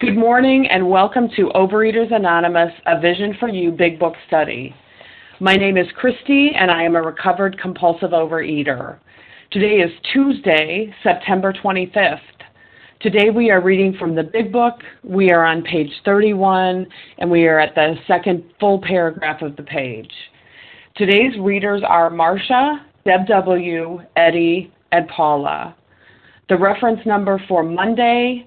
Good morning and welcome to Overeaters Anonymous, a Vision for You Big Book Study. My name is Christy and I am a recovered compulsive overeater. Today is Tuesday, September 25th. Today we are reading from the Big Book. We are on page 31 and we are at the second full paragraph of the page. Today's readers are Marcia, Deb W., Eddie, and Paula. The reference number for Monday,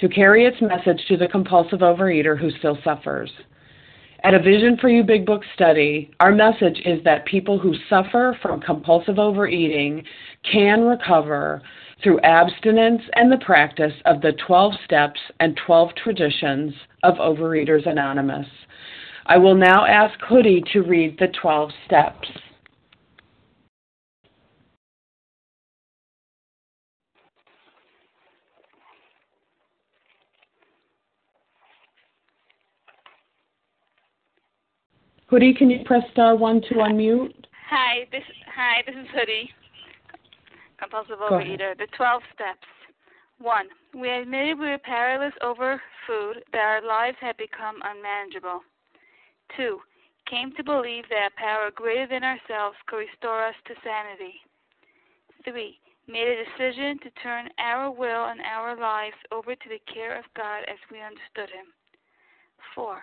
to carry its message to the compulsive overeater who still suffers. At a Vision for You Big Book study, our message is that people who suffer from compulsive overeating can recover through abstinence and the practice of the 12 steps and 12 traditions of Overeaters Anonymous. I will now ask Hoodie to read the 12 steps. Hoodie, can you press star one to unmute? Hi, this hi, this is Hoodie, compulsive overeater. The twelve steps. One, we admitted we were powerless over food, that our lives had become unmanageable. Two, came to believe that a power greater than ourselves could restore us to sanity. Three, made a decision to turn our will and our lives over to the care of God as we understood Him. Four,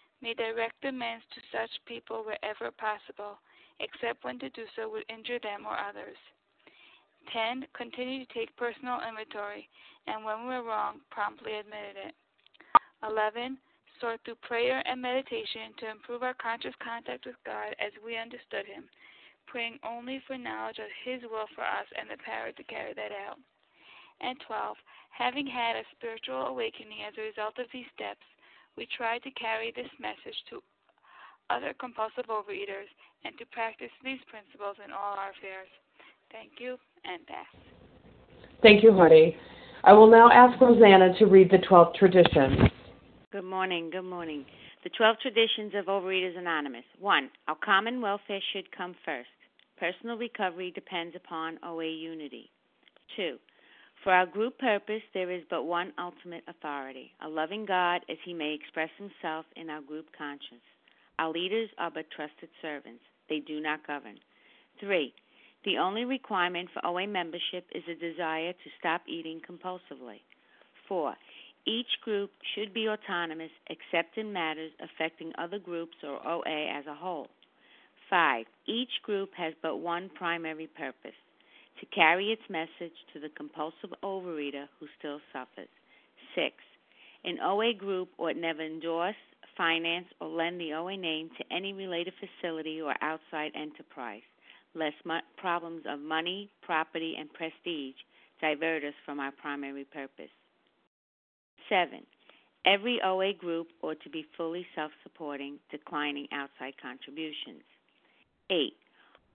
may direct amends to such people wherever possible, except when to do so would injure them or others. 10. Continue to take personal inventory, and when we were wrong, promptly admit it. 11. Sort through prayer and meditation to improve our conscious contact with God as we understood Him, praying only for knowledge of His will for us and the power to carry that out. And 12. Having had a spiritual awakening as a result of these steps, we try to carry this message to other compulsive overeaters and to practice these principles in all our affairs. Thank you and pass. Thank you, Hoodie. I will now ask Rosanna to read the 12 traditions. Good morning. Good morning. The 12 traditions of Overeaters Anonymous. 1. Our common welfare should come first. Personal recovery depends upon OA unity. 2. For our group purpose, there is but one ultimate authority a loving God as he may express himself in our group conscience. Our leaders are but trusted servants, they do not govern. 3. The only requirement for OA membership is a desire to stop eating compulsively. 4. Each group should be autonomous except in matters affecting other groups or OA as a whole. 5. Each group has but one primary purpose to carry its message to the compulsive overeater who still suffers. 6. An OA group ought never endorse, finance, or lend the OA name to any related facility or outside enterprise, lest mo- problems of money, property, and prestige divert us from our primary purpose. 7. Every OA group ought to be fully self supporting, declining outside contributions. 8.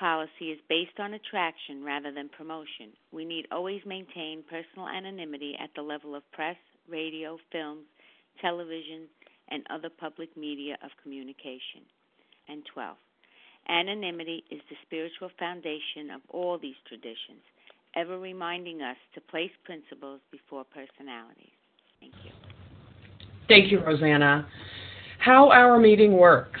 policy is based on attraction rather than promotion. We need always maintain personal anonymity at the level of press, radio, films, television, and other public media of communication. And 12. Anonymity is the spiritual foundation of all these traditions, ever reminding us to place principles before personalities. Thank you. Thank you, Rosanna. How our meeting works.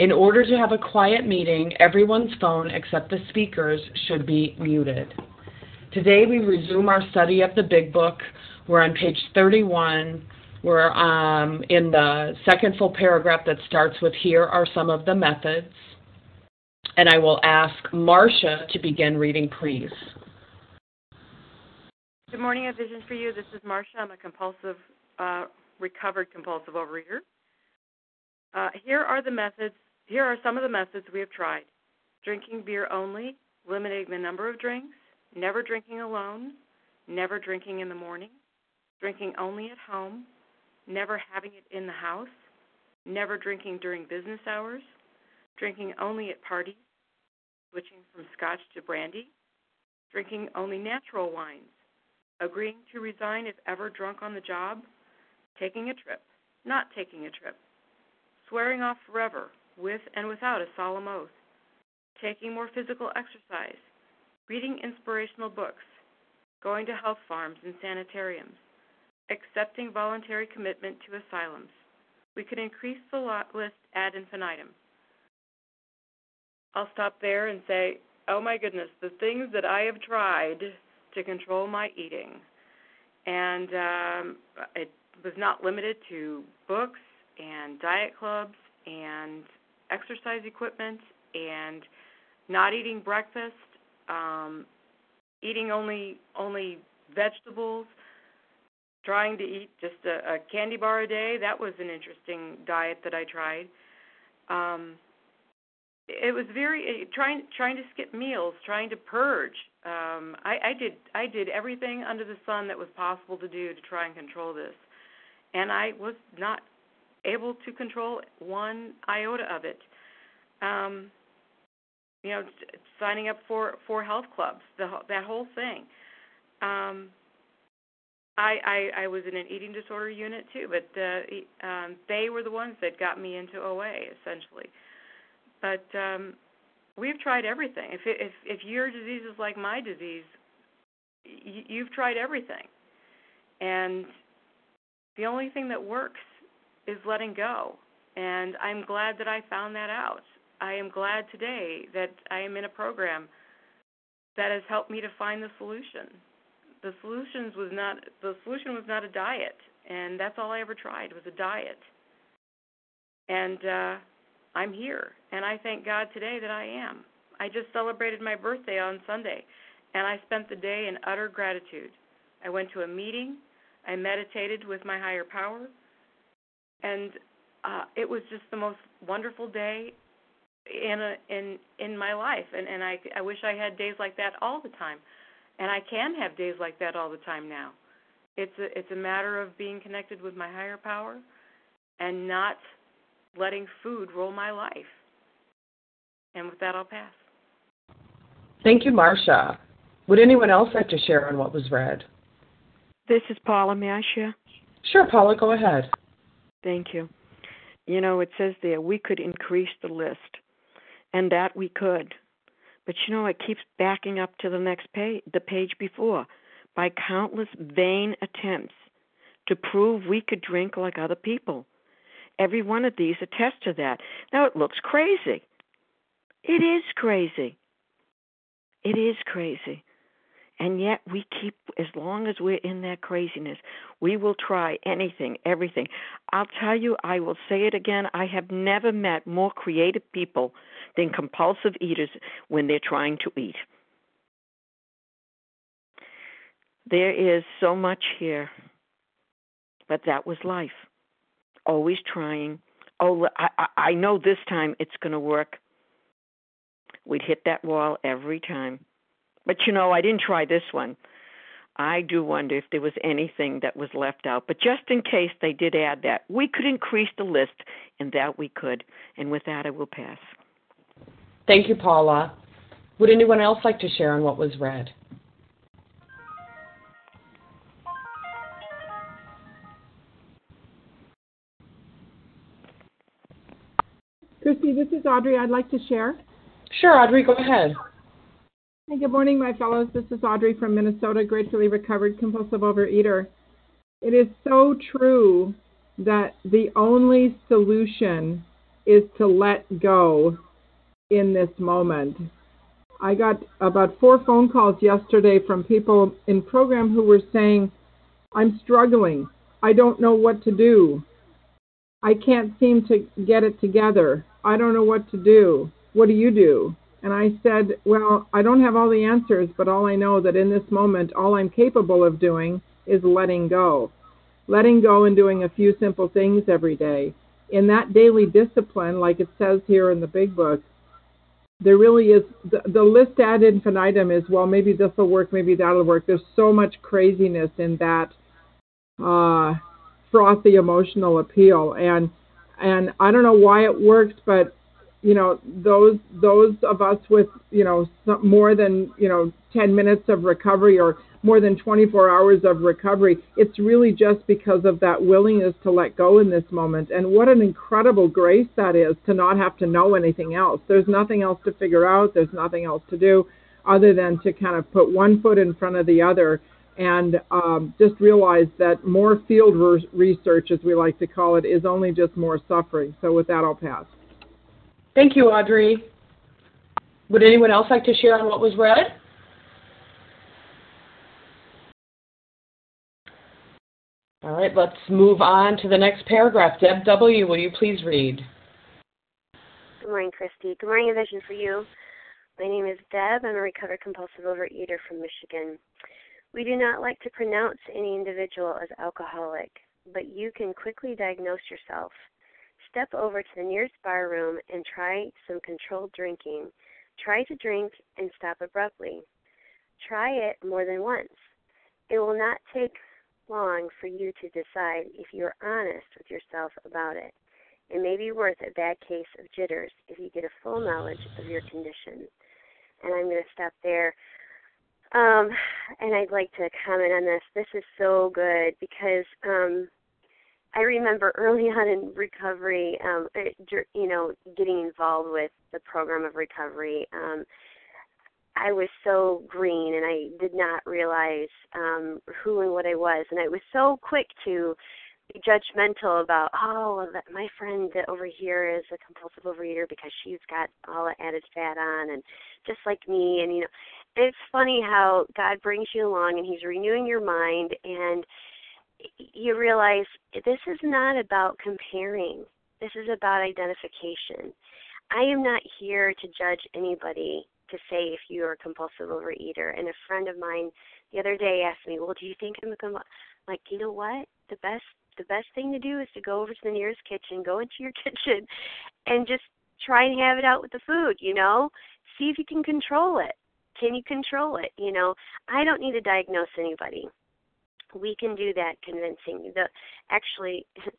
In order to have a quiet meeting, everyone's phone except the speaker's should be muted. Today we resume our study of the Big Book. We're on page 31 we're um, in the second full paragraph that starts with here are some of the methods. And I will ask Marcia to begin reading, please. Good morning, A Vision for You. This is Marcia. I'm a compulsive, uh, recovered compulsive overeater. Uh, here are the methods. Here are some of the methods we have tried: drinking beer only, limiting the number of drinks, never drinking alone, never drinking in the morning, drinking only at home, never having it in the house, never drinking during business hours, drinking only at parties, switching from scotch to brandy, drinking only natural wines, agreeing to resign if ever drunk on the job, taking a trip, not taking a trip, swearing off forever with and without a solemn oath, taking more physical exercise, reading inspirational books, going to health farms and sanitariums, accepting voluntary commitment to asylums. We could increase the list ad infinitum. I'll stop there and say, oh my goodness, the things that I have tried to control my eating. And um, it was not limited to books and diet clubs and exercise equipment and not eating breakfast, um, eating only only vegetables, trying to eat just a, a candy bar a day. That was an interesting diet that I tried. Um, it was very uh, trying trying to skip meals, trying to purge. Um, I, I did I did everything under the sun that was possible to do to try and control this, and I was not able to control one iota of it. Um, you know, signing up for for health clubs, the that whole thing. Um, I, I I was in an eating disorder unit too, but uh, um, they were the ones that got me into OA essentially. But um, we've tried everything. If if if your disease is like my disease, y- you've tried everything, and the only thing that works is letting go. And I'm glad that I found that out. I am glad today that I am in a program that has helped me to find the solution the solutions was not the solution was not a diet, and that's all I ever tried was a diet. And uh, I'm here, and I thank God today that I am. I just celebrated my birthday on Sunday, and I spent the day in utter gratitude. I went to a meeting, I meditated with my higher power, and uh, it was just the most wonderful day in a, in in my life, and and I I wish I had days like that all the time and I can have days like that all the time now. It's a it's a matter of being connected with my higher power and not letting food rule my life. And with that, I'll pass. Thank you, Marcia. Would anyone else like to share on what was read? This is Paula. May I share? Sure, Paula, go ahead. Thank you. You know, it says there we could increase the list, and that we could. But you know, it keeps backing up to the next page, the page before, by countless vain attempts to prove we could drink like other people. Every one of these attests to that. Now, it looks crazy. It is crazy. It is crazy. And yet we keep, as long as we're in that craziness, we will try anything, everything. I'll tell you, I will say it again, I have never met more creative people than compulsive eaters when they're trying to eat. There is so much here, but that was life. Always trying. Oh, I, I know this time it's going to work. We'd hit that wall every time but you know, I didn't try this one. I do wonder if there was anything that was left out. But just in case they did add that, we could increase the list, and that we could. And with that, I will pass. Thank you, Paula. Would anyone else like to share on what was read? Christy, this is Audrey. I'd like to share. Sure, Audrey, go ahead. Hey, good morning, my fellows. This is Audrey from Minnesota, gratefully recovered compulsive overeater. It is so true that the only solution is to let go in this moment. I got about four phone calls yesterday from people in program who were saying, I'm struggling. I don't know what to do. I can't seem to get it together. I don't know what to do. What do you do? And I said, Well, I don't have all the answers, but all I know that in this moment, all I'm capable of doing is letting go. Letting go and doing a few simple things every day. In that daily discipline, like it says here in the big book, there really is the, the list ad infinitum is, well, maybe this will work, maybe that'll work. There's so much craziness in that uh, frothy emotional appeal. And and I don't know why it works, but you know those those of us with you know more than you know 10 minutes of recovery or more than 24 hours of recovery it's really just because of that willingness to let go in this moment. And what an incredible grace that is to not have to know anything else. There's nothing else to figure out. There's nothing else to do other than to kind of put one foot in front of the other and um, just realize that more field re- research as we like to call it is only just more suffering. So with that i'll pass Thank you, Audrey. Would anyone else like to share on what was read? All right, let's move on to the next paragraph. Deb W., will you please read? Good morning, Christy. Good morning, A Vision for You. My name is Deb. I'm a recovered compulsive overeater from Michigan. We do not like to pronounce any individual as alcoholic, but you can quickly diagnose yourself step over to the nearest bar room and try some controlled drinking. Try to drink and stop abruptly. Try it more than once. It will not take long for you to decide if you are honest with yourself about it. It may be worth a bad case of jitters if you get a full knowledge of your condition. And I'm going to stop there. Um, and I'd like to comment on this. This is so good because um, I remember early on in recovery, um, you know, getting involved with the program of recovery. Um, I was so green, and I did not realize um, who and what I was, and I was so quick to be judgmental about, oh, my friend over here is a compulsive overeater because she's got all the added fat on, and just like me, and you know, it's funny how God brings you along, and He's renewing your mind, and you realize this is not about comparing. This is about identification. I am not here to judge anybody to say if you are a compulsive overeater. And a friend of mine the other day asked me, "Well, do you think I'm a compulsive?" Like, you know what? The best the best thing to do is to go over to the nearest kitchen, go into your kitchen, and just try and have it out with the food. You know, see if you can control it. Can you control it? You know, I don't need to diagnose anybody we can do that convincing. The actually,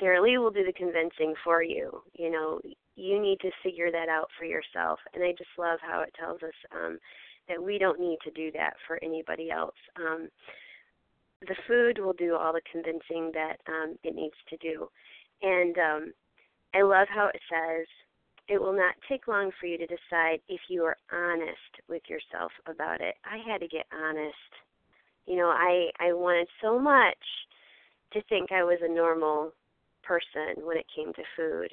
Sara Lee will do the convincing for you. You know, you need to figure that out for yourself. And I just love how it tells us um, that we don't need to do that for anybody else. Um, the food will do all the convincing that um, it needs to do. And um, I love how it says, it will not take long for you to decide if you are honest with yourself about it. I had to get honest. You know, I I wanted so much to think I was a normal person when it came to food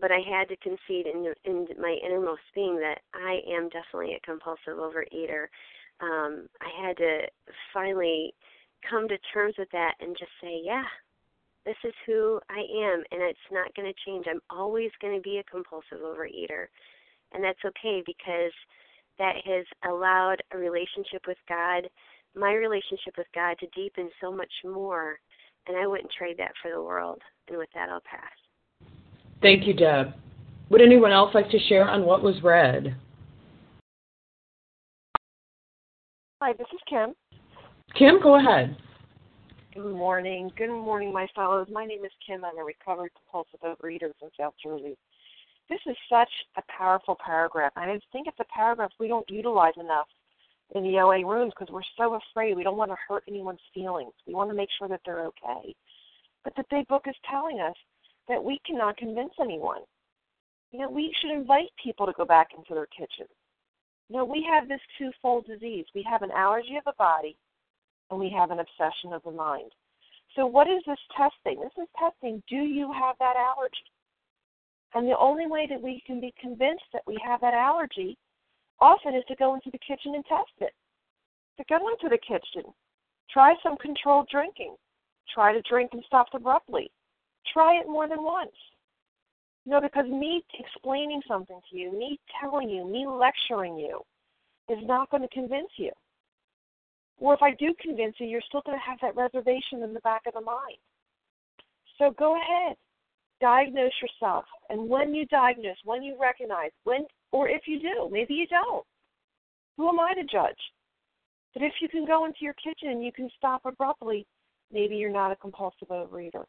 but I had to concede in, in my innermost being that I am definitely a compulsive overeater. Um, I had to finally come to terms with that and just say, yeah, this is who I am, and it's not going to change. I'm always going to be a compulsive overeater, and that's okay because that has allowed a relationship with God, my relationship with God, to deepen so much more, and I wouldn't trade that for the world. And with that, I'll pass. Thank you, Deb. Would anyone else like to share on what was read? Hi, this is Kim. Kim, go ahead. Good morning. Good morning, my fellows. My name is Kim. I'm a recovered compulsive overeater from South Jersey. This is such a powerful paragraph. I think it's a paragraph we don't utilize enough in the OA rooms because we're so afraid. We don't want to hurt anyone's feelings. We want to make sure that they're okay. But the big book is telling us that we cannot convince anyone. You know, we should invite people to go back into their kitchen. You know, we have this twofold disease. We have an allergy of the body and we have an obsession of the mind. So what is this testing? This is testing do you have that allergy? And the only way that we can be convinced that we have that allergy often is to go into the kitchen and test it. To go into the kitchen, try some controlled drinking. Try to drink and stop abruptly. Try it more than once. You know, because me explaining something to you, me telling you, me lecturing you is not going to convince you. Or if I do convince you, you're still going to have that reservation in the back of the mind. So go ahead, diagnose yourself. And when you diagnose, when you recognize, when or if you do, maybe you don't. Who am I to judge? But if you can go into your kitchen and you can stop abruptly, maybe you're not a compulsive overeater.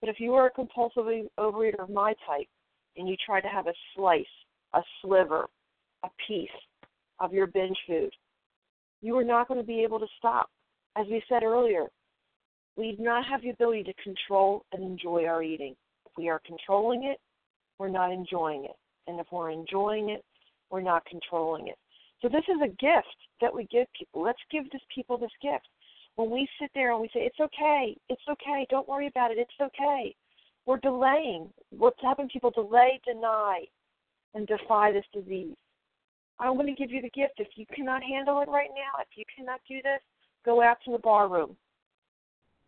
But if you are a compulsive overeater of my type and you try to have a slice, a sliver, a piece of your binge food, you are not going to be able to stop. As we said earlier, we do not have the ability to control and enjoy our eating. If we are controlling it, we're not enjoying it. And if we're enjoying it, we're not controlling it. So this is a gift that we give people. Let's give this people this gift when we sit there and we say, it's okay, it's okay, don't worry about it, it's okay, we're delaying. What's having people delay, deny, and defy this disease. I'm going to give you the gift. If you cannot handle it right now, if you cannot do this, go out to the bar room.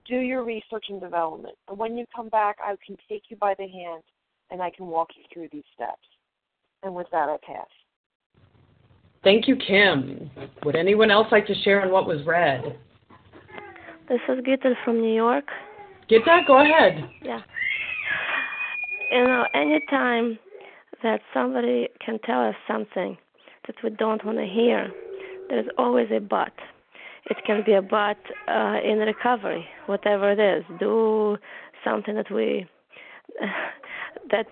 Do your research and development. And when you come back, I can take you by the hand and I can walk you through these steps. And with that, I pass. Thank you, Kim. Would anyone else like to share on what was read? This is Gita from New York. Gita, go ahead. Yeah. You know, anytime that somebody can tell us something that we don't want to hear, there's always a but. It can be a but uh, in recovery, whatever it is. Do something that we that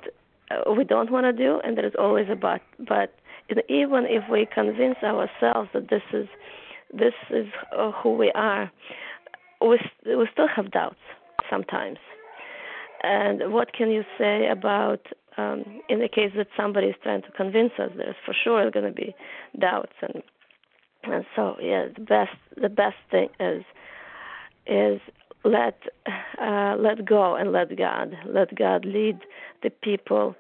we don't want to do, and there is always a but. But even if we convince ourselves that this is this is uh, who we are, we, we still have doubts sometimes. And what can you say about um, in the case that somebody is trying to convince us? There's for sure going to be doubts, and and so yeah, the best the best thing is is let uh, let go and let God let God lead the people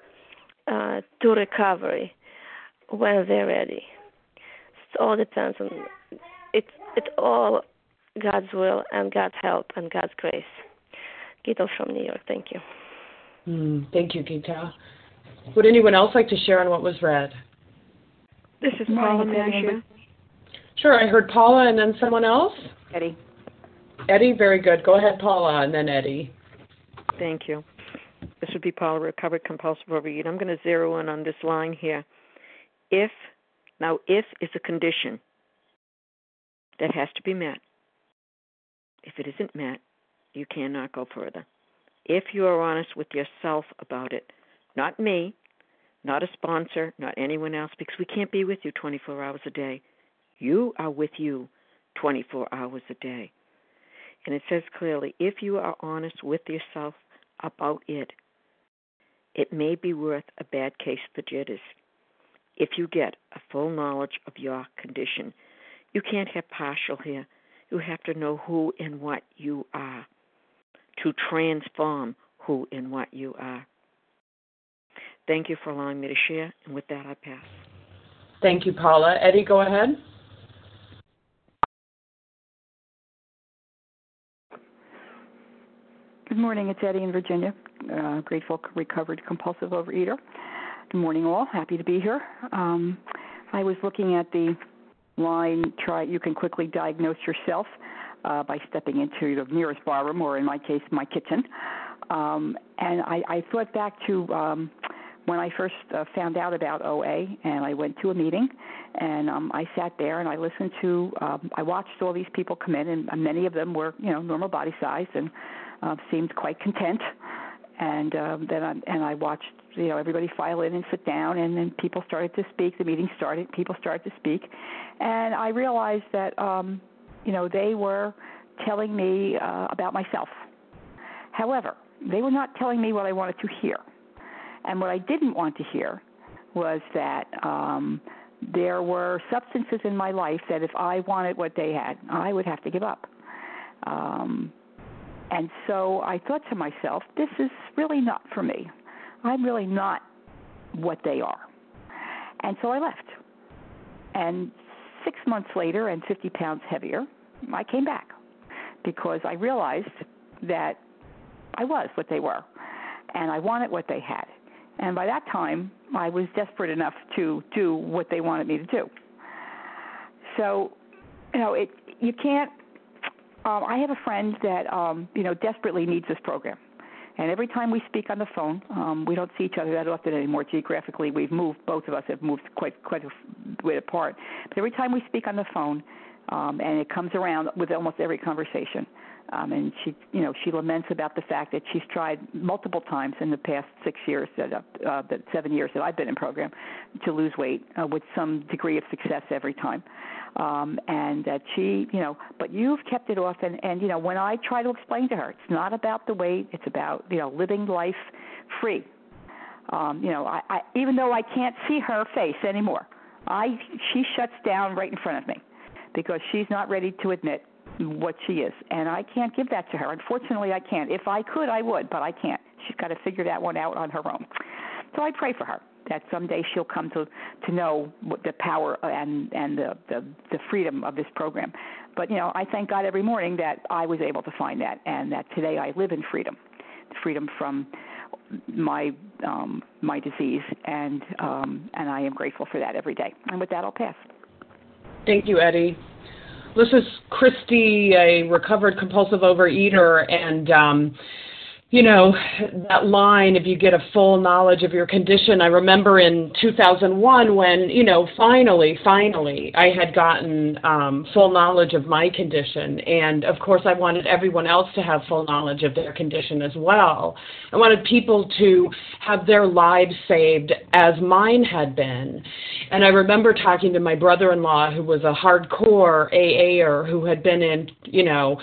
uh, to recovery when they're ready. It all depends on it. It all God's will and God's help and God's grace. Gita from New York. Thank you. Mm, thank you, Gita. Would anyone else like to share on what was read? This is Paula Manshia. Sure, I heard Paula and then someone else. Eddie. Eddie, very good. Go ahead, Paula, and then Eddie. Thank you. This would be Paula, recovered compulsive overeater. I'm going to zero in on this line here. If, now, if is a condition that has to be met. If it isn't met, you cannot go further. If you are honest with yourself about it, not me, not a sponsor, not anyone else, because we can't be with you 24 hours a day. You are with you 24 hours a day. And it says clearly if you are honest with yourself about it, it may be worth a bad case for jitters. If you get a full knowledge of your condition, you can't have partial here. You have to know who and what you are to transform who and what you are. Thank you for allowing me to share, and with that, I pass. Thank you, Paula. Eddie, go ahead. Good morning. It's Eddie in Virginia, uh, grateful, recovered compulsive overeater. Good morning, all. Happy to be here. Um, I was looking at the line. Try. You can quickly diagnose yourself uh, by stepping into the nearest barroom, or in my case, my kitchen. Um, and I, I thought back to um, when I first uh, found out about OA, and I went to a meeting, and um, I sat there and I listened to. Um, I watched all these people come in, and many of them were, you know, normal body size and uh, seemed quite content. And um, then I, and I watched, you know, everybody file in and sit down, and then people started to speak. The meeting started. People started to speak, and I realized that, um, you know, they were telling me uh, about myself. However, they were not telling me what I wanted to hear and what I didn't want to hear was that um, there were substances in my life that if I wanted what they had, I would have to give up. Um, and so I thought to myself, this is really not for me. I'm really not what they are. And so I left. And six months later, and 50 pounds heavier, I came back because I realized that I was what they were, and I wanted what they had. And by that time, I was desperate enough to do what they wanted me to do. So, you know, it you can't. Um, I have a friend that um, you know desperately needs this program, and every time we speak on the phone, um, we don't see each other that often anymore. Geographically, we've moved. Both of us have moved quite quite a way apart. But every time we speak on the phone, um, and it comes around with almost every conversation. Um, and she, you know, she laments about the fact that she's tried multiple times in the past six years, that, uh, uh, seven years that I've been in program, to lose weight uh, with some degree of success every time. Um, and that she, you know, but you've kept it off. And, and you know, when I try to explain to her, it's not about the weight; it's about you know living life free. Um, you know, I, I even though I can't see her face anymore, I she shuts down right in front of me because she's not ready to admit what she is. And I can't give that to her. Unfortunately, I can't. If I could, I would, but I can't. She's got to figure that one out on her own. So I pray for her that someday she'll come to to know what the power and and the, the the freedom of this program. But you know, I thank God every morning that I was able to find that, and that today I live in freedom, freedom from my um, my disease, and um, and I am grateful for that every day. And with that, I'll pass. Thank you, Eddie. This is Christy, a recovered compulsive overeater, and um, you know, that line, if you get a full knowledge of your condition, I remember in 2001 when, you know, finally, finally, I had gotten um, full knowledge of my condition. And of course, I wanted everyone else to have full knowledge of their condition as well. I wanted people to have their lives saved as mine had been. And I remember talking to my brother in law, who was a hardcore AAer who had been in, you know,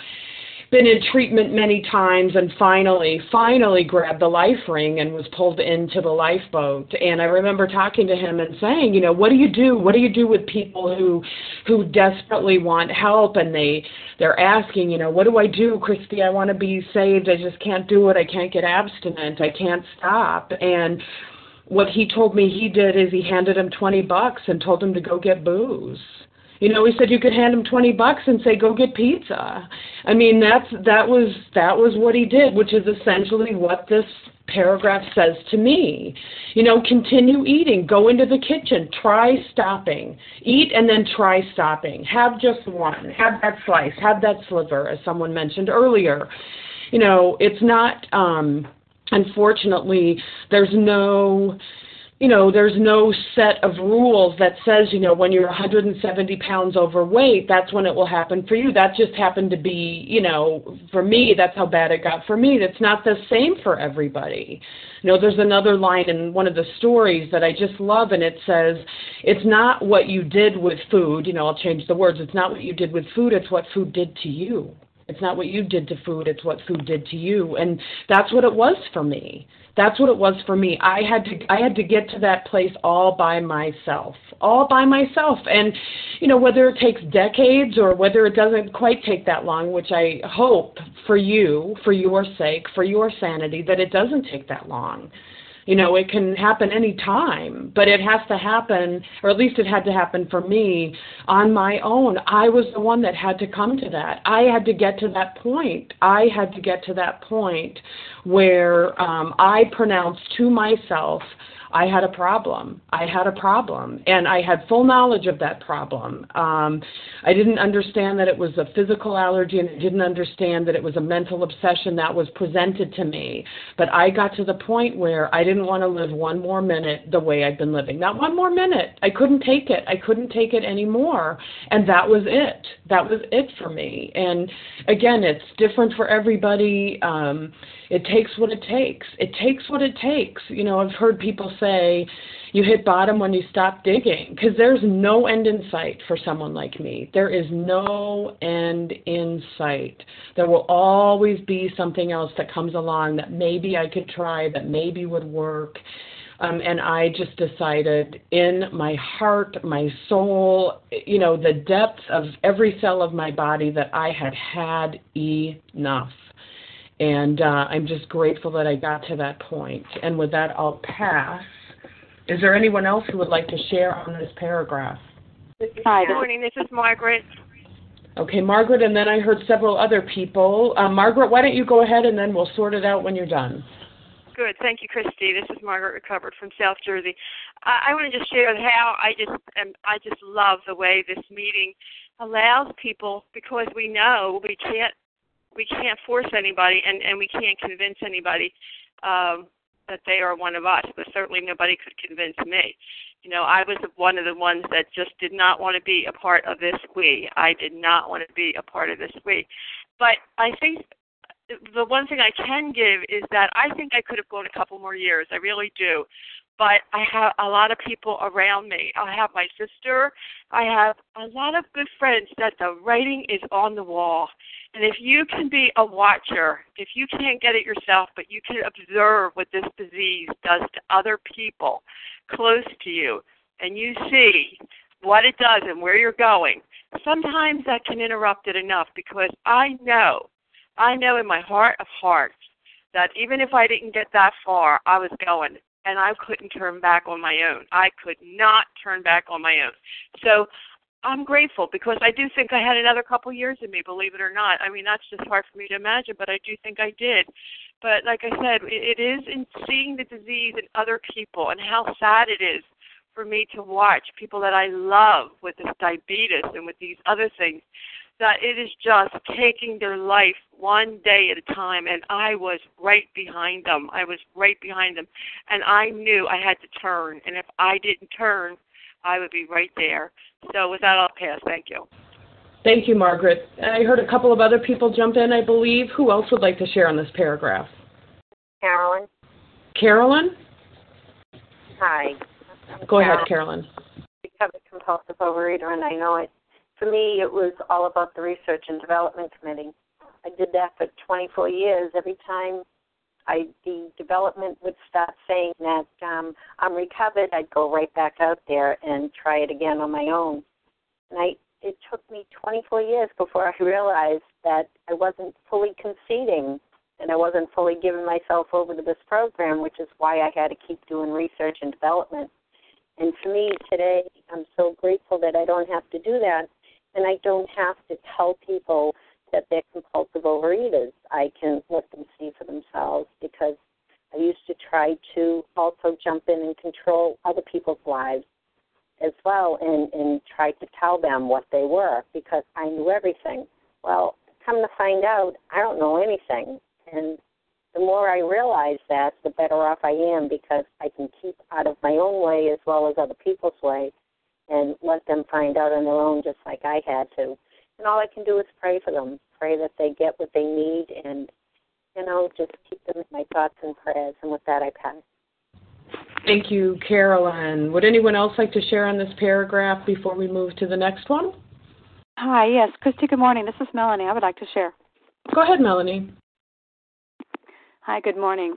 been in treatment many times and finally, finally grabbed the life ring and was pulled into the lifeboat. And I remember talking to him and saying, you know, what do you do? What do you do with people who who desperately want help and they they're asking, you know, what do I do, Christy? I want to be saved. I just can't do it. I can't get abstinent. I can't stop. And what he told me he did is he handed him 20 bucks and told him to go get booze you know, he said you could hand him 20 bucks and say go get pizza. I mean, that's that was that was what he did, which is essentially what this paragraph says to me. You know, continue eating, go into the kitchen, try stopping. Eat and then try stopping. Have just one. Have that slice, have that sliver as someone mentioned earlier. You know, it's not um unfortunately there's no you know, there's no set of rules that says, you know, when you're 170 pounds overweight, that's when it will happen for you. That just happened to be, you know, for me, that's how bad it got for me. That's not the same for everybody. You know, there's another line in one of the stories that I just love, and it says, it's not what you did with food, you know, I'll change the words, it's not what you did with food, it's what food did to you. It's not what you did to food, it's what food did to you. And that's what it was for me. That's what it was for me. I had to I had to get to that place all by myself. All by myself. And you know, whether it takes decades or whether it doesn't quite take that long, which I hope for you, for your sake, for your sanity that it doesn't take that long. You know, it can happen any time, but it has to happen, or at least it had to happen for me on my own. I was the one that had to come to that. I had to get to that point. I had to get to that point where um, I pronounced to myself, I had a problem. I had a problem, and I had full knowledge of that problem. Um, I didn't understand that it was a physical allergy, and I didn't understand that it was a mental obsession that was presented to me. But I got to the point where I didn't want to live one more minute the way I'd been living. Not one more minute. I couldn't take it. I couldn't take it anymore, and that was it. That was it for me. And again, it's different for everybody. Um, it takes what it takes. It takes what it takes. You know, I've heard people say you hit bottom when you stop digging because there's no end in sight for someone like me. There is no end in sight. There will always be something else that comes along that maybe I could try, that maybe would work. Um, and I just decided in my heart, my soul, you know, the depths of every cell of my body that I had had enough. And uh, I'm just grateful that I got to that point. And with that, I'll pass. Is there anyone else who would like to share on this paragraph? Hi. Good morning. This is Margaret. Okay, Margaret, and then I heard several other people. Uh, Margaret, why don't you go ahead and then we'll sort it out when you're done. Good. Thank you, Christy. This is Margaret Recovered from South Jersey. I, I want to just share how I just am, I just love the way this meeting allows people because we know we can't we can't force anybody and and we can't convince anybody um that they are one of us but certainly nobody could convince me. You know i was one of the ones that just did not want to be a part of this we. I did not want to be a part of this we. But i think the one thing i can give is that i think i could have gone a couple more years. I really do but I have a lot of people around me. I have my sister. I have a lot of good friends that the writing is on the wall. And if you can be a watcher, if you can't get it yourself, but you can observe what this disease does to other people close to you, and you see what it does and where you're going, sometimes that can interrupt it enough because I know, I know in my heart of hearts that even if I didn't get that far, I was going and I couldn't turn back on my own. I could not turn back on my own. So I'm grateful because I do think I had another couple years in me, believe it or not. I mean, that's just hard for me to imagine, but I do think I did. But like I said, it, it is in seeing the disease in other people and how sad it is for me to watch people that I love with this diabetes and with these other things that it is just taking their life one day at a time and I was right behind them. I was right behind them and I knew I had to turn and if I didn't turn I would be right there. So with that I'll pass. Thank you. Thank you, Margaret. I heard a couple of other people jump in, I believe. Who else would like to share on this paragraph? Carolyn. Carolyn? Hi. Go ahead, Carolyn. Recovered compulsive overeater, and I know it for me, it was all about the Research and Development Committee. I did that for 24 years. Every time I the development would start saying that um, I'm recovered, I'd go right back out there and try it again on my own. And I it took me 24 years before I realized that I wasn't fully conceding and I wasn't fully giving myself over to this program, which is why I had to keep doing research and development. And for me today, I'm so grateful that I don't have to do that and I don't have to tell people that they're compulsive overeaters. I can let them see for themselves because I used to try to also jump in and control other people's lives as well and, and try to tell them what they were because I knew everything. Well, come to find out, I don't know anything. And the more I realize that, the better off I am because I can keep out of my own way as well as other people's way and let them find out on their own just like I had to. And all I can do is pray for them, pray that they get what they need and you know, just keep them in my thoughts and prayers. And with that, I pass. Thank you, Carolyn. Would anyone else like to share on this paragraph before we move to the next one? Hi, yes. Christy, good morning. This is Melanie. I would like to share. Go ahead, Melanie. Hi, good morning.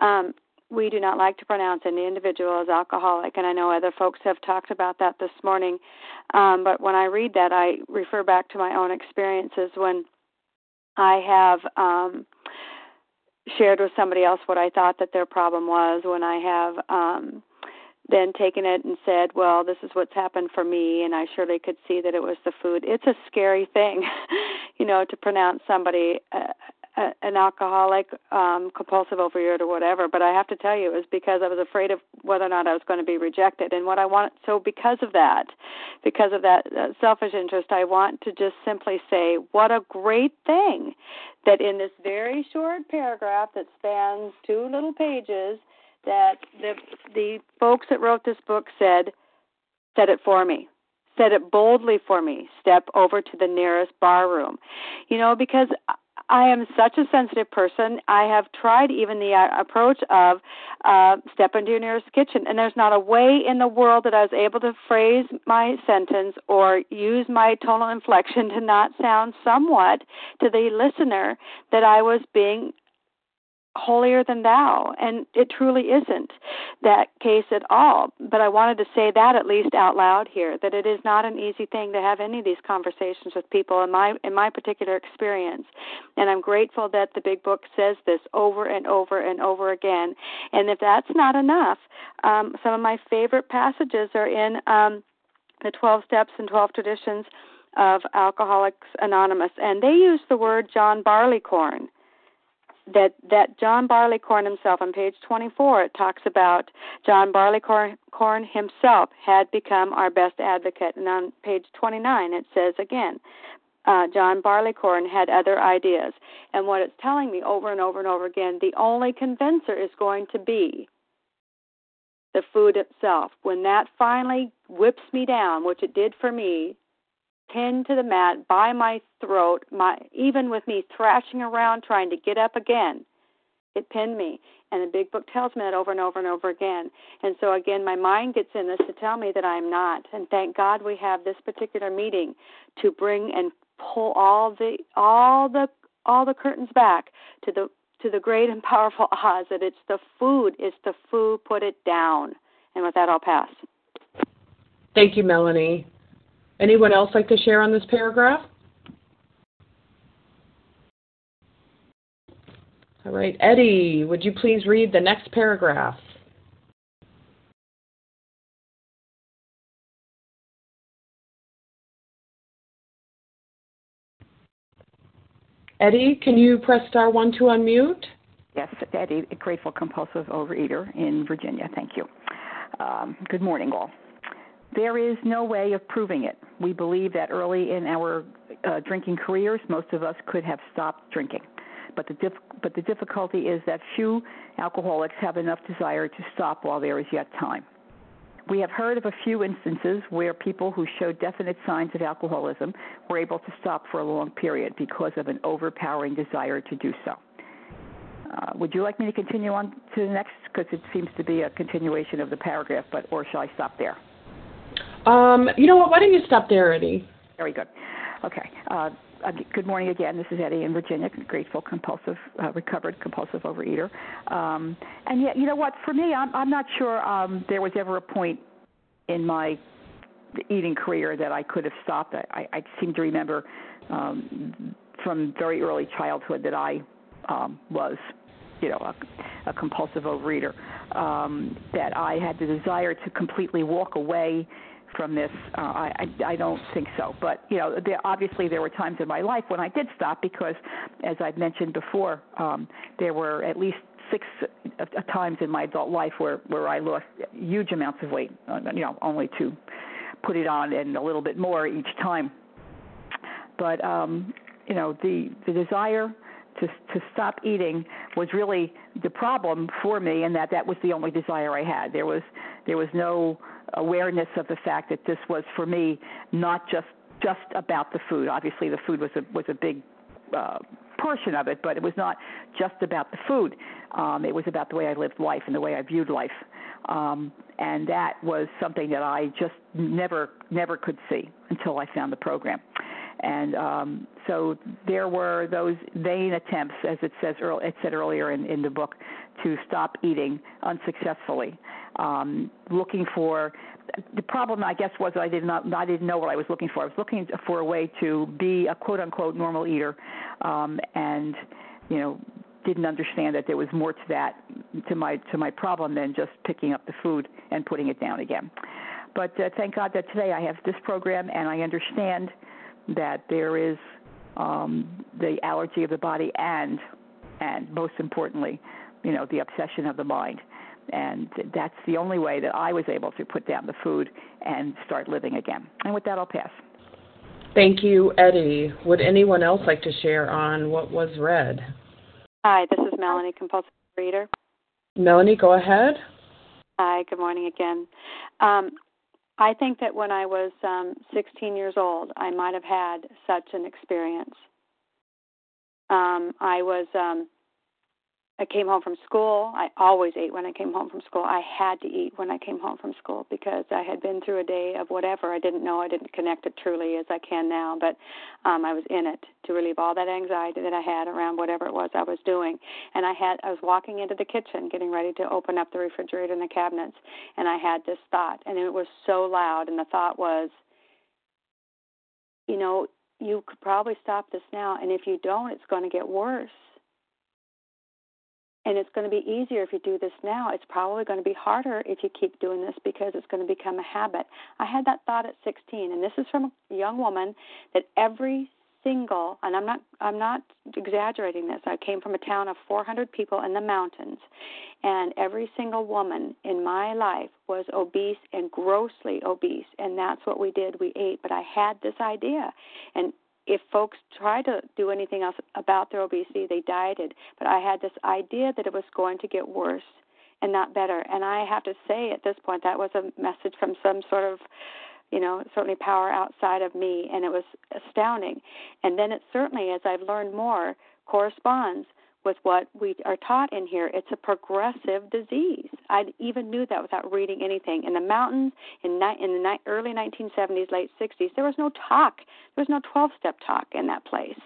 Um, we do not like to pronounce any individual as alcoholic, and I know other folks have talked about that this morning. Um, but when I read that, I refer back to my own experiences when I have um, shared with somebody else what I thought that their problem was, when I have um, then taken it and said, well, this is what's happened for me, and I surely could see that it was the food. It's a scary thing, you know, to pronounce somebody uh, uh, an alcoholic, um, compulsive overeater, or whatever. But I have to tell you, it was because I was afraid of whether or not I was going to be rejected. And what I want, so because of that, because of that uh, selfish interest, I want to just simply say, what a great thing that in this very short paragraph that spans two little pages, that the the folks that wrote this book said, said it for me said it boldly for me step over to the nearest bar room you know because I am such a sensitive person. I have tried even the uh, approach of uh, step into your nearest kitchen, and there's not a way in the world that I was able to phrase my sentence or use my tonal inflection to not sound somewhat to the listener that I was being holier than thou. And it truly isn't that case at all. But i wanted to say that at least out loud here that it is not an easy thing to have any of these conversations with people in my in my particular experience. And i'm grateful that the big book says this over and over and over again. And if that's not enough um, some of my favorite passages are in um, the 12 steps and 12 traditions of alcoholics anonymous. And they use the word john barleycorn that that John Barleycorn himself on page 24 it talks about John Barleycorn himself had become our best advocate. And on page 29 it says again uh, John Barleycorn had other ideas. And what it's telling me over and over and over again the only convincer is going to be the food itself. When that finally whips me down which it did for me pinned to the mat by my throat, my even with me thrashing around trying to get up again. It pinned me. And the big book tells me that over and over and over again. And so again my mind gets in this to tell me that I'm not. And thank God we have this particular meeting to bring and pull all the all the all the curtains back to the to the great and powerful Oz that it's the food, it's the food, put it down. And with that I'll pass. Thank you, Melanie. Anyone else like to share on this paragraph? All right, Eddie, would you please read the next paragraph? Eddie, can you press star one to unmute? Yes, Eddie, a grateful compulsive overeater in Virginia. Thank you. Um, good morning, all. There is no way of proving it. We believe that early in our uh, drinking careers, most of us could have stopped drinking. But the, but the difficulty is that few alcoholics have enough desire to stop while there is yet time. We have heard of a few instances where people who showed definite signs of alcoholism were able to stop for a long period because of an overpowering desire to do so. Uh, would you like me to continue on to the next? Because it seems to be a continuation of the paragraph, but or shall I stop there? Um, you know what? Why don't you stop there, Eddie? Very good. Okay. Uh, good morning again. This is Eddie in Virginia, grateful compulsive, uh, recovered compulsive overeater. Um, and yet, you know what? For me, I'm, I'm not sure um, there was ever a point in my eating career that I could have stopped. I, I seem to remember um, from very early childhood that I um, was, you know, a, a compulsive overeater. Um, that I had the desire to completely walk away from this. Uh, I, I don't think so. But you know, there, obviously there were times in my life when I did stop because, as I've mentioned before, um, there were at least six uh, times in my adult life where where I lost huge amounts of weight. Uh, you know, only to put it on and a little bit more each time. But um, you know, the the desire to to stop eating was really the problem for me, and that that was the only desire I had. There was there was no awareness of the fact that this was for me not just just about the food. Obviously, the food was a was a big uh, portion of it, but it was not just about the food. Um, it was about the way I lived life and the way I viewed life, um, and that was something that I just never never could see until I found the program. And um, so there were those vain attempts, as it says it said earlier in, in the book, to stop eating unsuccessfully, um, looking for the problem I guess was I did not I didn't know what I was looking for. I was looking for a way to be a quote unquote normal eater, um, and you know didn't understand that there was more to that to my to my problem than just picking up the food and putting it down again. But uh, thank God that today I have this program and I understand that there is um, the allergy of the body and and most importantly, you know, the obsession of the mind and that's the only way that I was able to put down the food and start living again. And with that, I'll pass. Thank you, Eddie. Would anyone else like to share on what was read? Hi, this is Melanie, compulsive reader. Melanie, go ahead. Hi, good morning again. Um, I think that when I was um, 16 years old, I might have had such an experience. Um, I was um, I came home from school. I always ate when I came home from school. I had to eat when I came home from school because I had been through a day of whatever. I didn't know. I didn't connect it truly as I can now, but um I was in it to relieve all that anxiety that I had around whatever it was I was doing. And I had I was walking into the kitchen getting ready to open up the refrigerator and the cabinets, and I had this thought, and it was so loud and the thought was you know, you could probably stop this now and if you don't it's going to get worse and it's going to be easier if you do this now. It's probably going to be harder if you keep doing this because it's going to become a habit. I had that thought at 16, and this is from a young woman that every single and I'm not I'm not exaggerating this. I came from a town of 400 people in the mountains and every single woman in my life was obese and grossly obese and that's what we did. We ate, but I had this idea and if folks try to do anything else about their obesity, they dieted. But I had this idea that it was going to get worse and not better. And I have to say, at this point, that was a message from some sort of, you know, certainly power outside of me, and it was astounding. And then it certainly, as I've learned more, corresponds with what we are taught in here. It's a progressive disease. I even knew that without reading anything. In the mountains, in, ni- in the ni- early 1970s, late 60s, there was no talk. There was no 12 step talk in that place.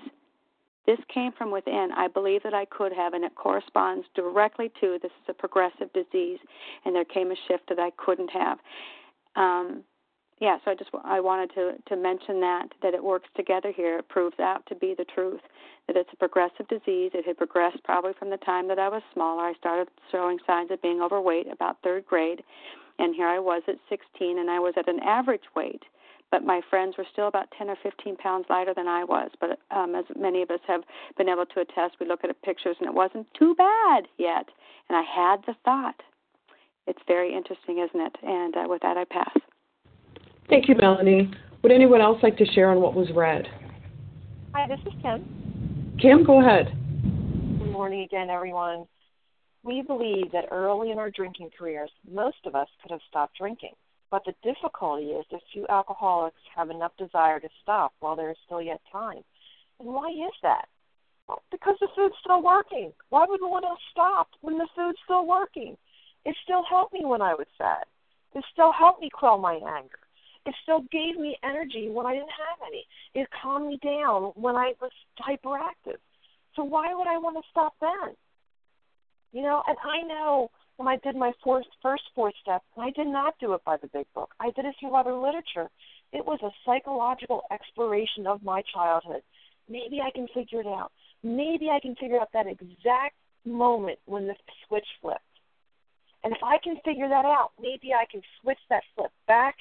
This came from within. I believe that I could have, and it corresponds directly to this is a progressive disease, and there came a shift that I couldn't have. Um, yeah, so I just I wanted to to mention that that it works together here. It proves out to be the truth that it's a progressive disease. It had progressed probably from the time that I was smaller. I started showing signs of being overweight about third grade, and here I was at 16, and I was at an average weight. But my friends were still about 10 or 15 pounds lighter than I was. But um, as many of us have been able to attest, we look at pictures and it wasn't too bad yet. And I had the thought. It's very interesting, isn't it? And uh, with that, I pass. Thank you, Melanie. Would anyone else like to share on what was read? Hi, this is Kim. Kim, go ahead. Good morning again, everyone. We believe that early in our drinking careers, most of us could have stopped drinking. But the difficulty is that few alcoholics have enough desire to stop while there is still yet time. And why is that? Well, because the food's still working. Why would want to stop when the food's still working? It still helped me when I was sad. It still helped me quell my anger. It still gave me energy when I didn't have any. It calmed me down when I was hyperactive. So why would I want to stop then? You know, and I know when I did my first first four step, I did not do it by the big book. I did it through other literature. It was a psychological exploration of my childhood. Maybe I can figure it out. Maybe I can figure out that exact moment when the switch flipped. And if I can figure that out, maybe I can switch that flip back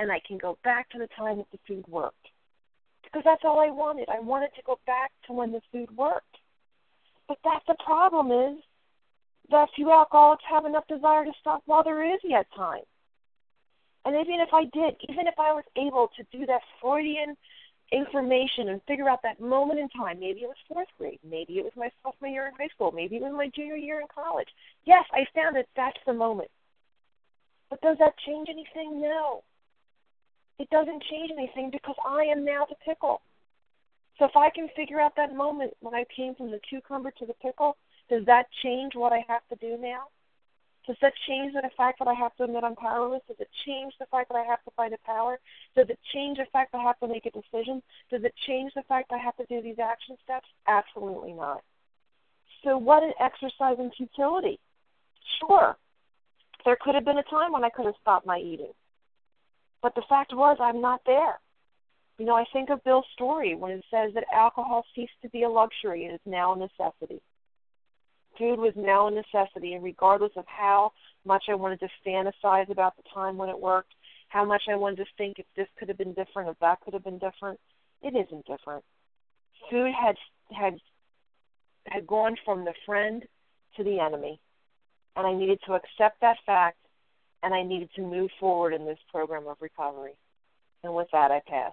and I can go back to the time that the food worked. Because that's all I wanted. I wanted to go back to when the food worked. But that's the problem is that few alcoholics have enough desire to stop while there is yet time. And even if I did, even if I was able to do that Freudian information and figure out that moment in time. Maybe it was fourth grade. Maybe it was my sophomore year in high school. Maybe it was my junior year in college. Yes, I found it. That's the moment. But does that change anything? No. It doesn't change anything because I am now the pickle. So if I can figure out that moment when I came from the cucumber to the pickle, does that change what I have to do now? Does that change the fact that I have to admit I'm powerless? Does it change the fact that I have to find a power? Does it change the fact that I have to make a decision? Does it change the fact that I have to do these action steps? Absolutely not. So, what an exercise in futility. Sure, there could have been a time when I could have stopped my eating. But the fact was, I'm not there. You know, I think of Bill's story when it says that alcohol ceased to be a luxury and is now a necessity food was now a necessity, and regardless of how much I wanted to fantasize about the time when it worked, how much I wanted to think if this could have been different, if that could have been different, it isn't different. Food had had had gone from the friend to the enemy, and I needed to accept that fact, and I needed to move forward in this program of recovery. And with that, I pass.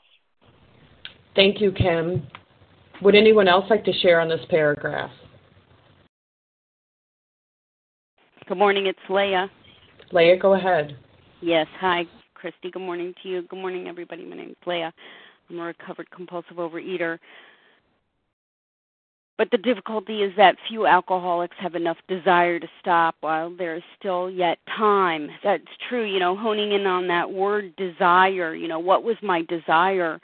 Thank you, Kim. Would anyone else like to share on this paragraph? Good morning, it's Leah. Leah, go ahead. Yes, hi, Christy. Good morning to you. Good morning, everybody. My name is Leah. I'm a recovered compulsive overeater. But the difficulty is that few alcoholics have enough desire to stop while there is still yet time. That's true, you know, honing in on that word desire, you know, what was my desire?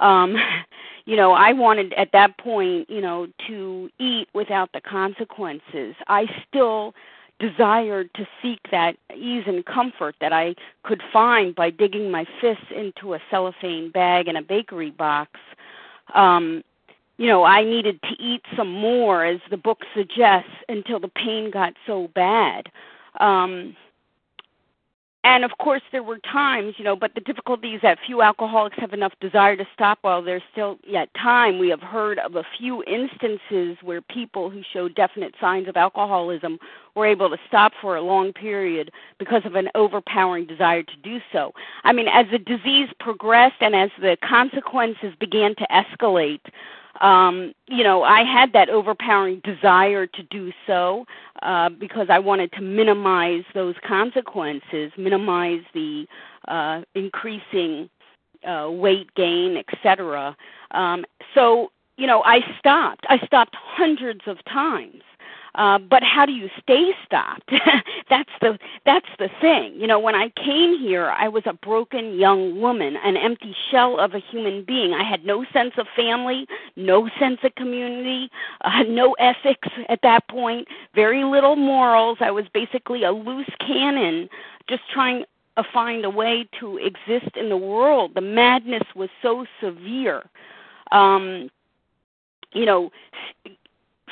Um, you know, I wanted at that point, you know, to eat without the consequences. I still desired to seek that ease and comfort that I could find by digging my fists into a cellophane bag in a bakery box. Um, you know, I needed to eat some more, as the book suggests, until the pain got so bad. Um, and of course there were times you know but the difficulty is that few alcoholics have enough desire to stop while there's still yet time we have heard of a few instances where people who showed definite signs of alcoholism were able to stop for a long period because of an overpowering desire to do so i mean as the disease progressed and as the consequences began to escalate um, you know, I had that overpowering desire to do so uh, because I wanted to minimize those consequences, minimize the uh, increasing uh, weight gain, etc. Um, so, you know, I stopped. I stopped hundreds of times. Uh, but how do you stay stopped? that's the that's the thing. You know, when I came here, I was a broken young woman, an empty shell of a human being. I had no sense of family, no sense of community, uh, no ethics at that point, very little morals. I was basically a loose cannon, just trying to find a way to exist in the world. The madness was so severe. Um, you know,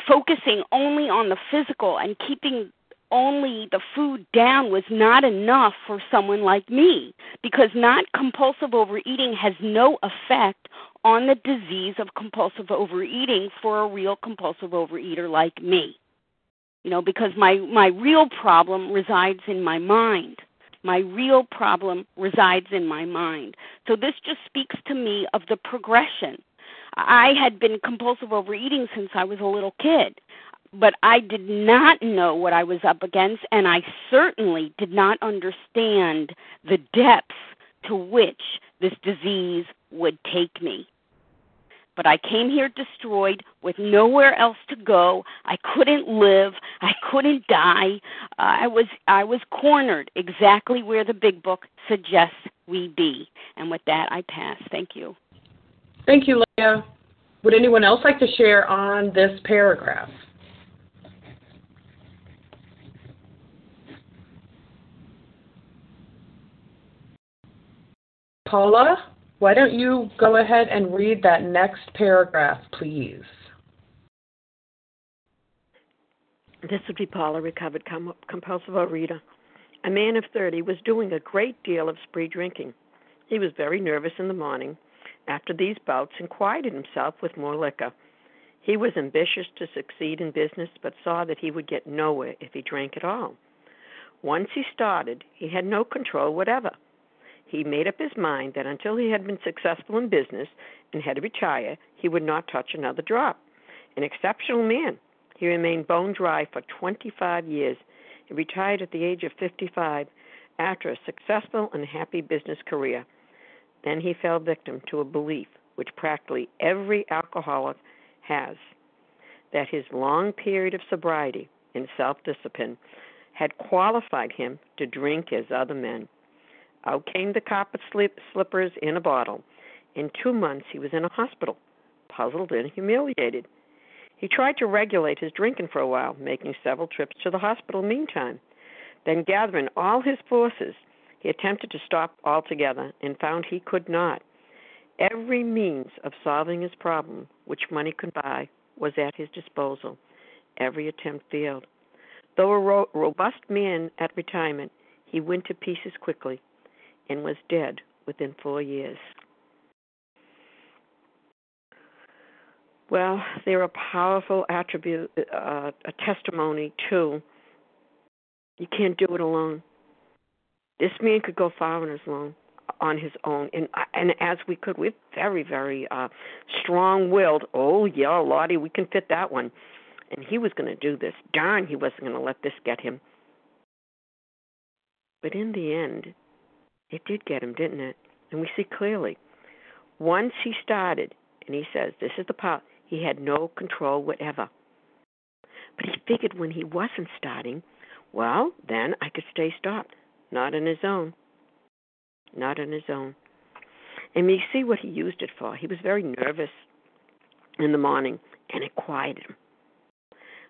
focusing only on the physical and keeping only the food down was not enough for someone like me because not compulsive overeating has no effect on the disease of compulsive overeating for a real compulsive overeater like me. You know because my my real problem resides in my mind. My real problem resides in my mind. So this just speaks to me of the progression I had been compulsive overeating since I was a little kid, but I did not know what I was up against, and I certainly did not understand the depths to which this disease would take me. But I came here destroyed with nowhere else to go. I couldn't live. I couldn't die. Uh, I was I was cornered exactly where the big book suggests we be. And with that, I pass. Thank you. Thank you, Leah. Would anyone else like to share on this paragraph? Paula, why don't you go ahead and read that next paragraph, please? This would be Paula, recovered compulsive reader. A man of 30 was doing a great deal of spree drinking. He was very nervous in the morning after these bouts and quieted himself with more liquor. He was ambitious to succeed in business, but saw that he would get nowhere if he drank at all. Once he started, he had no control whatever. he made up his mind that until he had been successful in business and had to retire, he would not touch another drop. An exceptional man, he remained bone dry for 25 years. He retired at the age of 55 after a successful and happy business career. Then he fell victim to a belief, which practically every alcoholic has, that his long period of sobriety and self discipline had qualified him to drink as other men. Out came the carpet slip, slippers in a bottle. In two months, he was in a hospital, puzzled and humiliated. He tried to regulate his drinking for a while, making several trips to the hospital meantime. Then, gathering all his forces, he attempted to stop altogether and found he could not. Every means of solving his problem, which money could buy, was at his disposal. Every attempt failed. Though a ro- robust man at retirement, he went to pieces quickly and was dead within four years. Well, they're a powerful attribute, uh, a testimony too. You can't do it alone. This man could go far on his own, on his own, and and as we could, we're very, very uh, strong-willed. Oh yeah, Lottie, we can fit that one. And he was going to do this. Darn, he wasn't going to let this get him. But in the end, it did get him, didn't it? And we see clearly. Once he started, and he says, "This is the part." He had no control whatever. But he figured when he wasn't starting, well, then I could stay stopped. Not on his own. Not on his own. And you see what he used it for. He was very nervous in the morning, and it quieted him.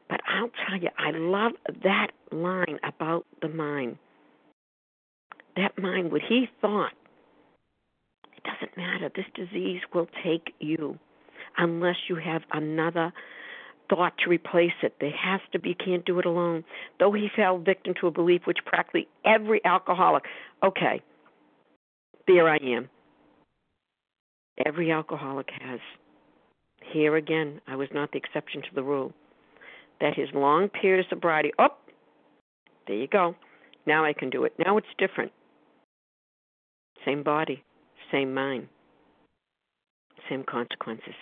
But I'll tell you, I love that line about the mind. That mind, what he thought, it doesn't matter. This disease will take you unless you have another thought to replace it. There has to be, can't do it alone. Though he fell victim to a belief which practically every alcoholic, okay, there I am. Every alcoholic has. Here again, I was not the exception to the rule. That his long period of sobriety, oh, there you go. Now I can do it. Now it's different. Same body, same mind, same consequences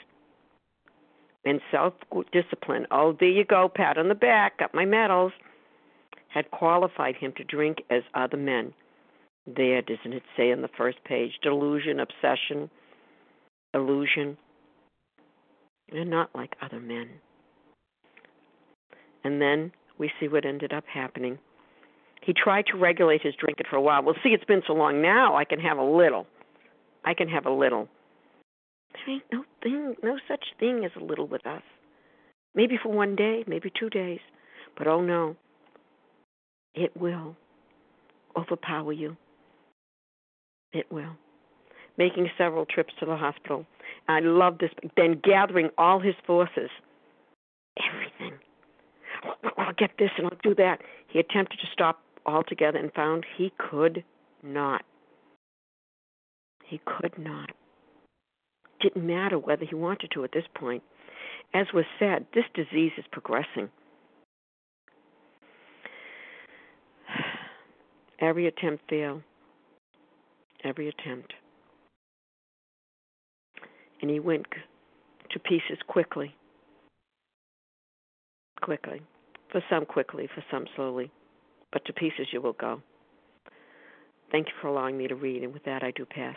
and self discipline. Oh, there you go, pat on the back, got my medals. Had qualified him to drink as other men. There, doesn't it say on the first page? Delusion, obsession, illusion. They're not like other men. And then we see what ended up happening. He tried to regulate his drinking for a while. Well, see, it's been so long now, I can have a little. I can have a little. There ain't no thing, no such thing as a little with us. Maybe for one day, maybe two days, but oh no, it will overpower you. It will. Making several trips to the hospital. I love this. Then gathering all his forces, everything. I'll get this and I'll do that. He attempted to stop altogether and found he could not. He could not didn't matter whether he wanted to at this point. As was said, this disease is progressing. Every attempt failed. Every attempt. And he went to pieces quickly. Quickly. For some quickly, for some slowly. But to pieces you will go. Thank you for allowing me to read, and with that, I do pass.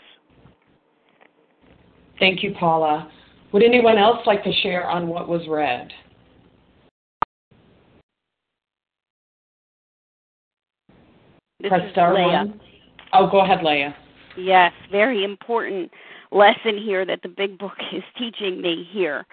Thank you, Paula. Would anyone else like to share on what was read? This Press star one. Oh, go ahead, Leah. Yes, very important lesson here that the big book is teaching me here.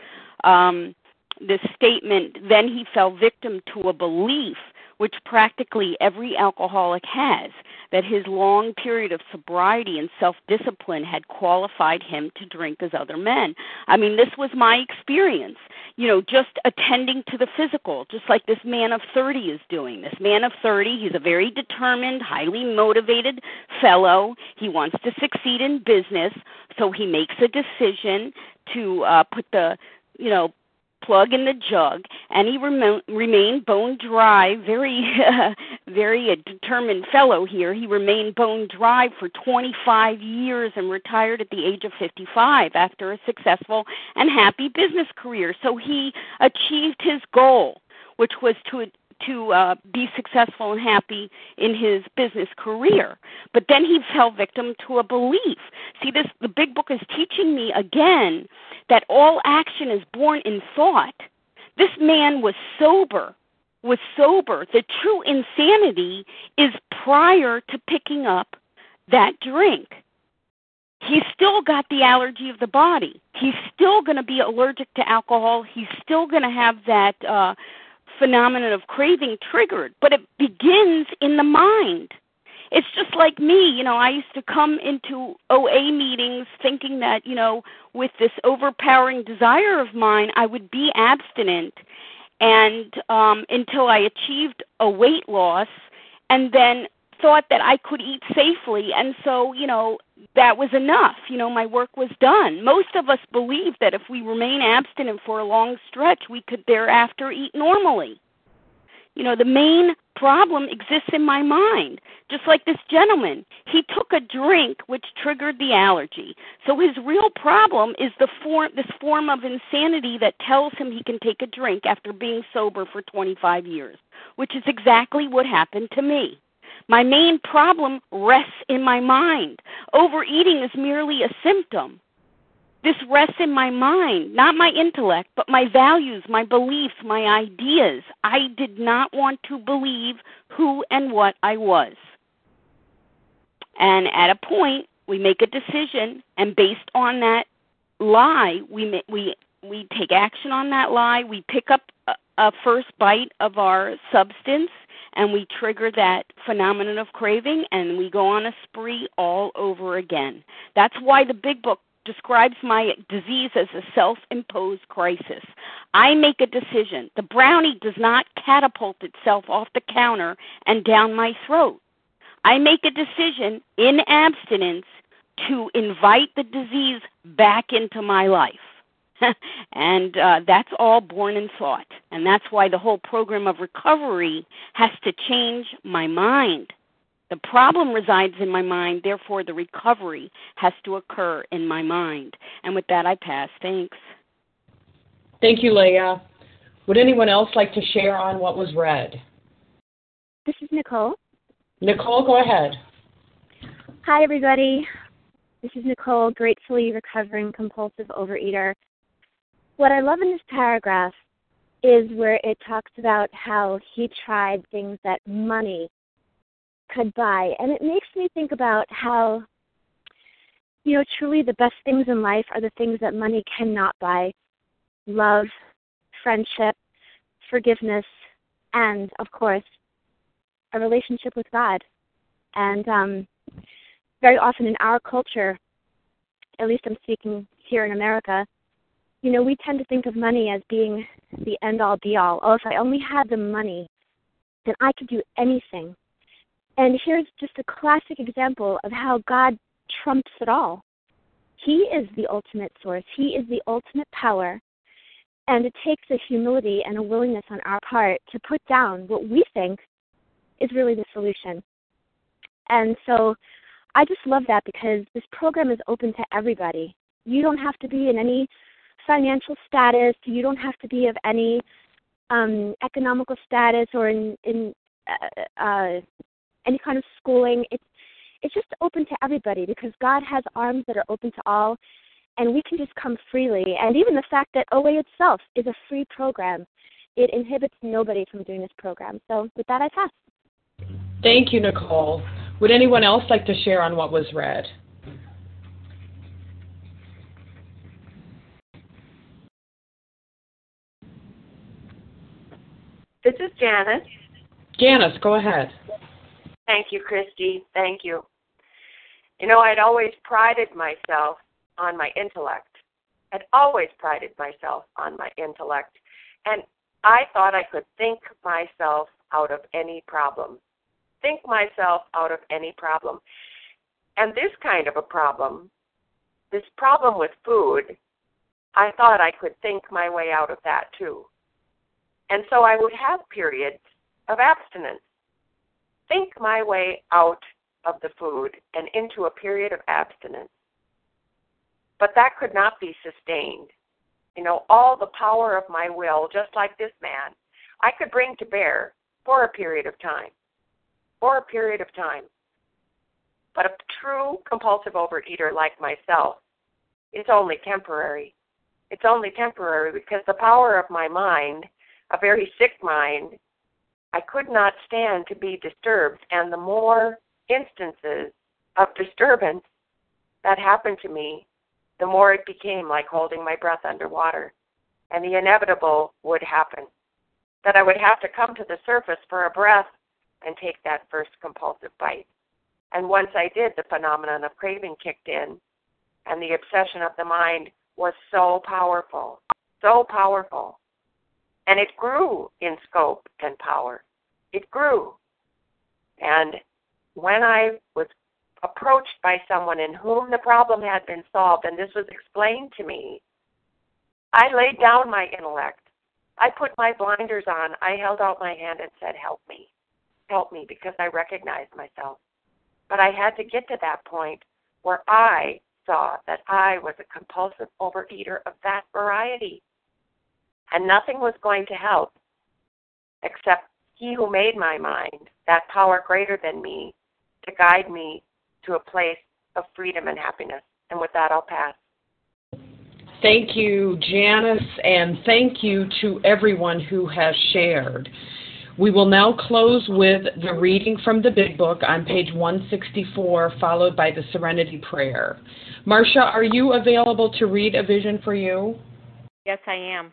Um, the statement, then he fell victim to a belief which practically every alcoholic has, that his long period of sobriety and self discipline had qualified him to drink as other men. I mean, this was my experience, you know, just attending to the physical, just like this man of 30 is doing. This man of 30, he's a very determined, highly motivated fellow. He wants to succeed in business, so he makes a decision to uh, put the you know plug in the jug, and he rem- remained bone dry, very uh, very a determined fellow here. He remained bone dry for 25 years and retired at the age of 55 after a successful and happy business career. So he achieved his goal, which was to to uh, be successful and happy in his business career. But then he fell victim to a belief. See, this the big book is teaching me again that all action is born in thought. This man was sober was sober. The true insanity is prior to picking up that drink. He's still got the allergy of the body. He's still going to be allergic to alcohol. He's still going to have that uh, phenomenon of craving triggered, but it begins in the mind. It's just like me, you know, I used to come into OA meetings thinking that, you know, with this overpowering desire of mine, I would be abstinent. And um until I achieved a weight loss and then thought that I could eat safely. And so you know that was enough. You know my work was done. Most of us believe that if we remain abstinent for a long stretch we could thereafter eat normally. You know, the main problem exists in my mind. Just like this gentleman, he took a drink which triggered the allergy. So his real problem is the form this form of insanity that tells him he can take a drink after being sober for 25 years, which is exactly what happened to me. My main problem rests in my mind. Overeating is merely a symptom. This rests in my mind, not my intellect, but my values, my beliefs, my ideas. I did not want to believe who and what I was. And at a point, we make a decision, and based on that lie, we we we take action on that lie. We pick up a, a first bite of our substance, and we trigger that phenomenon of craving, and we go on a spree all over again. That's why the big book describes my disease as a self imposed crisis. I make a decision. The brownie does not catapult itself off the counter and down my throat. I make a decision in abstinence to invite the disease back into my life. and uh, that's all born in thought. And that's why the whole program of recovery has to change my mind. The problem resides in my mind, therefore, the recovery has to occur in my mind. And with that, I pass. Thanks. Thank you, Leah. Would anyone else like to share on what was read? This is Nicole. Nicole, go ahead. Hi, everybody. This is Nicole, gratefully recovering compulsive overeater. What I love in this paragraph is where it talks about how he tried things that money could buy. And it makes me think about how, you know, truly the best things in life are the things that money cannot buy love, friendship, forgiveness, and, of course, a relationship with God. And um, very often in our culture, at least I'm speaking here in America, you know, we tend to think of money as being the end all be all. Oh, if I only had the money, then I could do anything. And here's just a classic example of how God trumps it all. He is the ultimate source, He is the ultimate power. And it takes a humility and a willingness on our part to put down what we think is really the solution. And so I just love that because this program is open to everybody. You don't have to be in any financial status, you don't have to be of any um, economical status or in, in uh, uh, any kind of schooling. It's it's just open to everybody because God has arms that are open to all, and we can just come freely. And even the fact that OA itself is a free program, it inhibits nobody from doing this program. So with that, I pass. Thank you, Nicole. Would anyone else like to share on what was read? This is Janice. Janice, go ahead. Thank you, Christy. Thank you. You know, I'd always prided myself on my intellect. I'd always prided myself on my intellect. And I thought I could think myself out of any problem. Think myself out of any problem. And this kind of a problem, this problem with food, I thought I could think my way out of that too. And so I would have periods of abstinence think my way out of the food and into a period of abstinence. But that could not be sustained. You know, all the power of my will, just like this man, I could bring to bear for a period of time. For a period of time. But a true compulsive overeater like myself it's only temporary. It's only temporary because the power of my mind, a very sick mind, I could not stand to be disturbed. And the more instances of disturbance that happened to me, the more it became like holding my breath underwater. And the inevitable would happen that I would have to come to the surface for a breath and take that first compulsive bite. And once I did, the phenomenon of craving kicked in, and the obsession of the mind was so powerful, so powerful. And it grew in scope and power. It grew. And when I was approached by someone in whom the problem had been solved, and this was explained to me, I laid down my intellect. I put my blinders on. I held out my hand and said, Help me. Help me, because I recognized myself. But I had to get to that point where I saw that I was a compulsive overeater of that variety. And nothing was going to help except He who made my mind, that power greater than me, to guide me to a place of freedom and happiness. And with that, I'll pass. Thank you, Janice, and thank you to everyone who has shared. We will now close with the reading from the Big Book on page 164, followed by the Serenity Prayer. Marcia, are you available to read A Vision for You? Yes, I am.